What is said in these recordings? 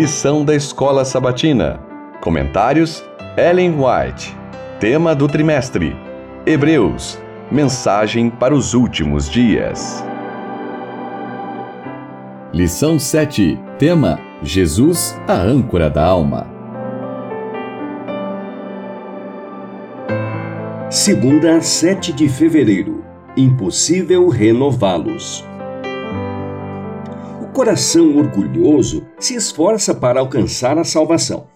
Lição da Escola Sabatina. Comentários: Ellen White. Tema do trimestre: Hebreus. Mensagem para os últimos dias. Lição 7. Tema: Jesus, a âncora da alma. Segunda, 7 de fevereiro. Impossível renová-los coração orgulhoso se esforça para alcançar a salvação.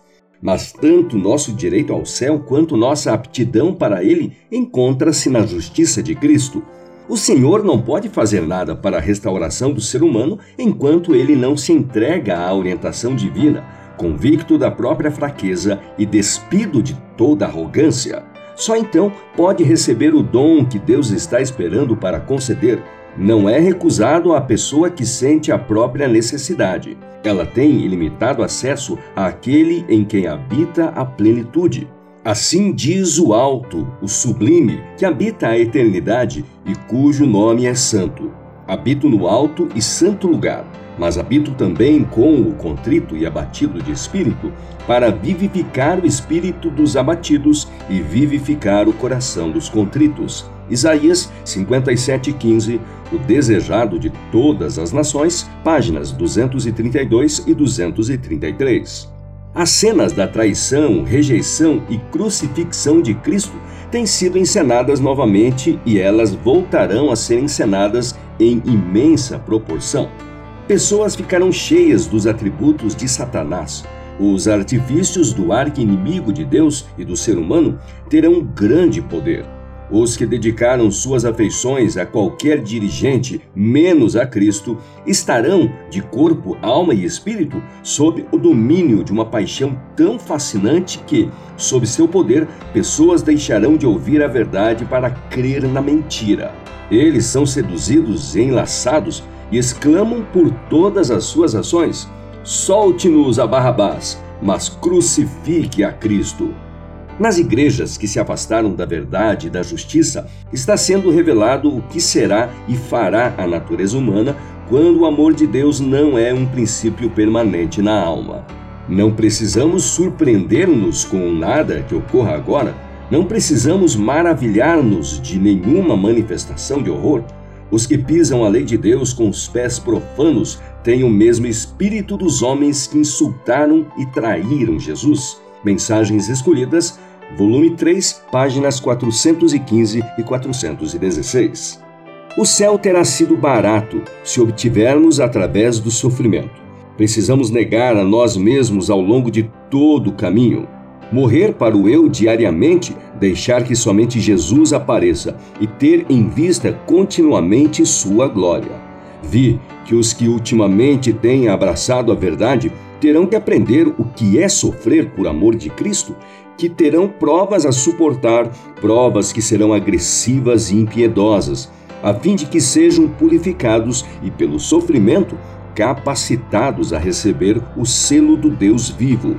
Mas tanto nosso direito ao céu quanto nossa aptidão para ele encontra-se na justiça de Cristo. O Senhor não pode fazer nada para a restauração do ser humano enquanto ele não se entrega à orientação divina, convicto da própria fraqueza e despido de toda arrogância. Só então pode receber o dom que Deus está esperando para conceder não é recusado à pessoa que sente a própria necessidade. Ela tem ilimitado acesso àquele em quem habita a plenitude. Assim diz o Alto, o Sublime, que habita a eternidade e cujo nome é Santo. Habito no alto e santo lugar, mas habito também com o contrito e abatido de espírito, para vivificar o espírito dos abatidos e vivificar o coração dos contritos. Isaías 57:15, o desejado de todas as nações, páginas 232 e 233. As cenas da traição, rejeição e crucifixão de Cristo têm sido encenadas novamente e elas voltarão a ser encenadas em imensa proporção. Pessoas ficaram cheias dos atributos de Satanás. Os artifícios do arqui-inimigo de Deus e do ser humano terão grande poder. Os que dedicaram suas afeições a qualquer dirigente, menos a Cristo, estarão, de corpo, alma e espírito, sob o domínio de uma paixão tão fascinante que, sob seu poder, pessoas deixarão de ouvir a verdade para crer na mentira. Eles são seduzidos e enlaçados e exclamam por todas as suas ações: Solte-nos a Barrabás, mas crucifique a Cristo. Nas igrejas que se afastaram da verdade e da justiça, está sendo revelado o que será e fará a natureza humana quando o amor de Deus não é um princípio permanente na alma. Não precisamos surpreender-nos com nada que ocorra agora, não precisamos maravilhar-nos de nenhuma manifestação de horror. Os que pisam a lei de Deus com os pés profanos têm o mesmo espírito dos homens que insultaram e traíram Jesus. Mensagens Escolhidas, volume 3, páginas 415 e 416. O céu terá sido barato se obtivermos através do sofrimento. Precisamos negar a nós mesmos ao longo de todo o caminho. Morrer para o eu diariamente, deixar que somente Jesus apareça e ter em vista continuamente sua glória. Vi que os que ultimamente têm abraçado a verdade terão que aprender o que é sofrer por amor de Cristo, que terão provas a suportar, provas que serão agressivas e impiedosas, a fim de que sejam purificados e, pelo sofrimento, capacitados a receber o selo do Deus vivo.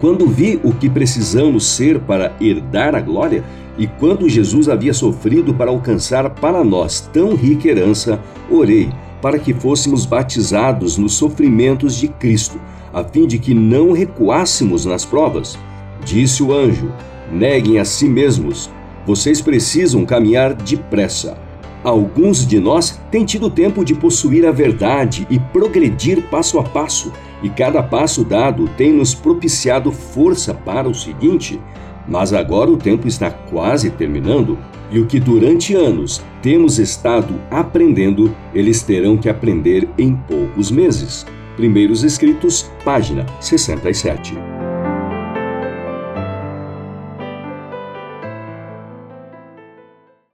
Quando vi o que precisamos ser para herdar a glória, e quando Jesus havia sofrido para alcançar para nós tão rica herança, orei para que fôssemos batizados nos sofrimentos de Cristo a fim de que não recuássemos nas provas. Disse o anjo: Neguem a si mesmos. Vocês precisam caminhar depressa. Alguns de nós têm tido tempo de possuir a verdade e progredir passo a passo, e cada passo dado tem nos propiciado força para o seguinte. Mas agora o tempo está quase terminando, e o que durante anos temos estado aprendendo, eles terão que aprender em poucos meses. Primeiros Escritos, página 67.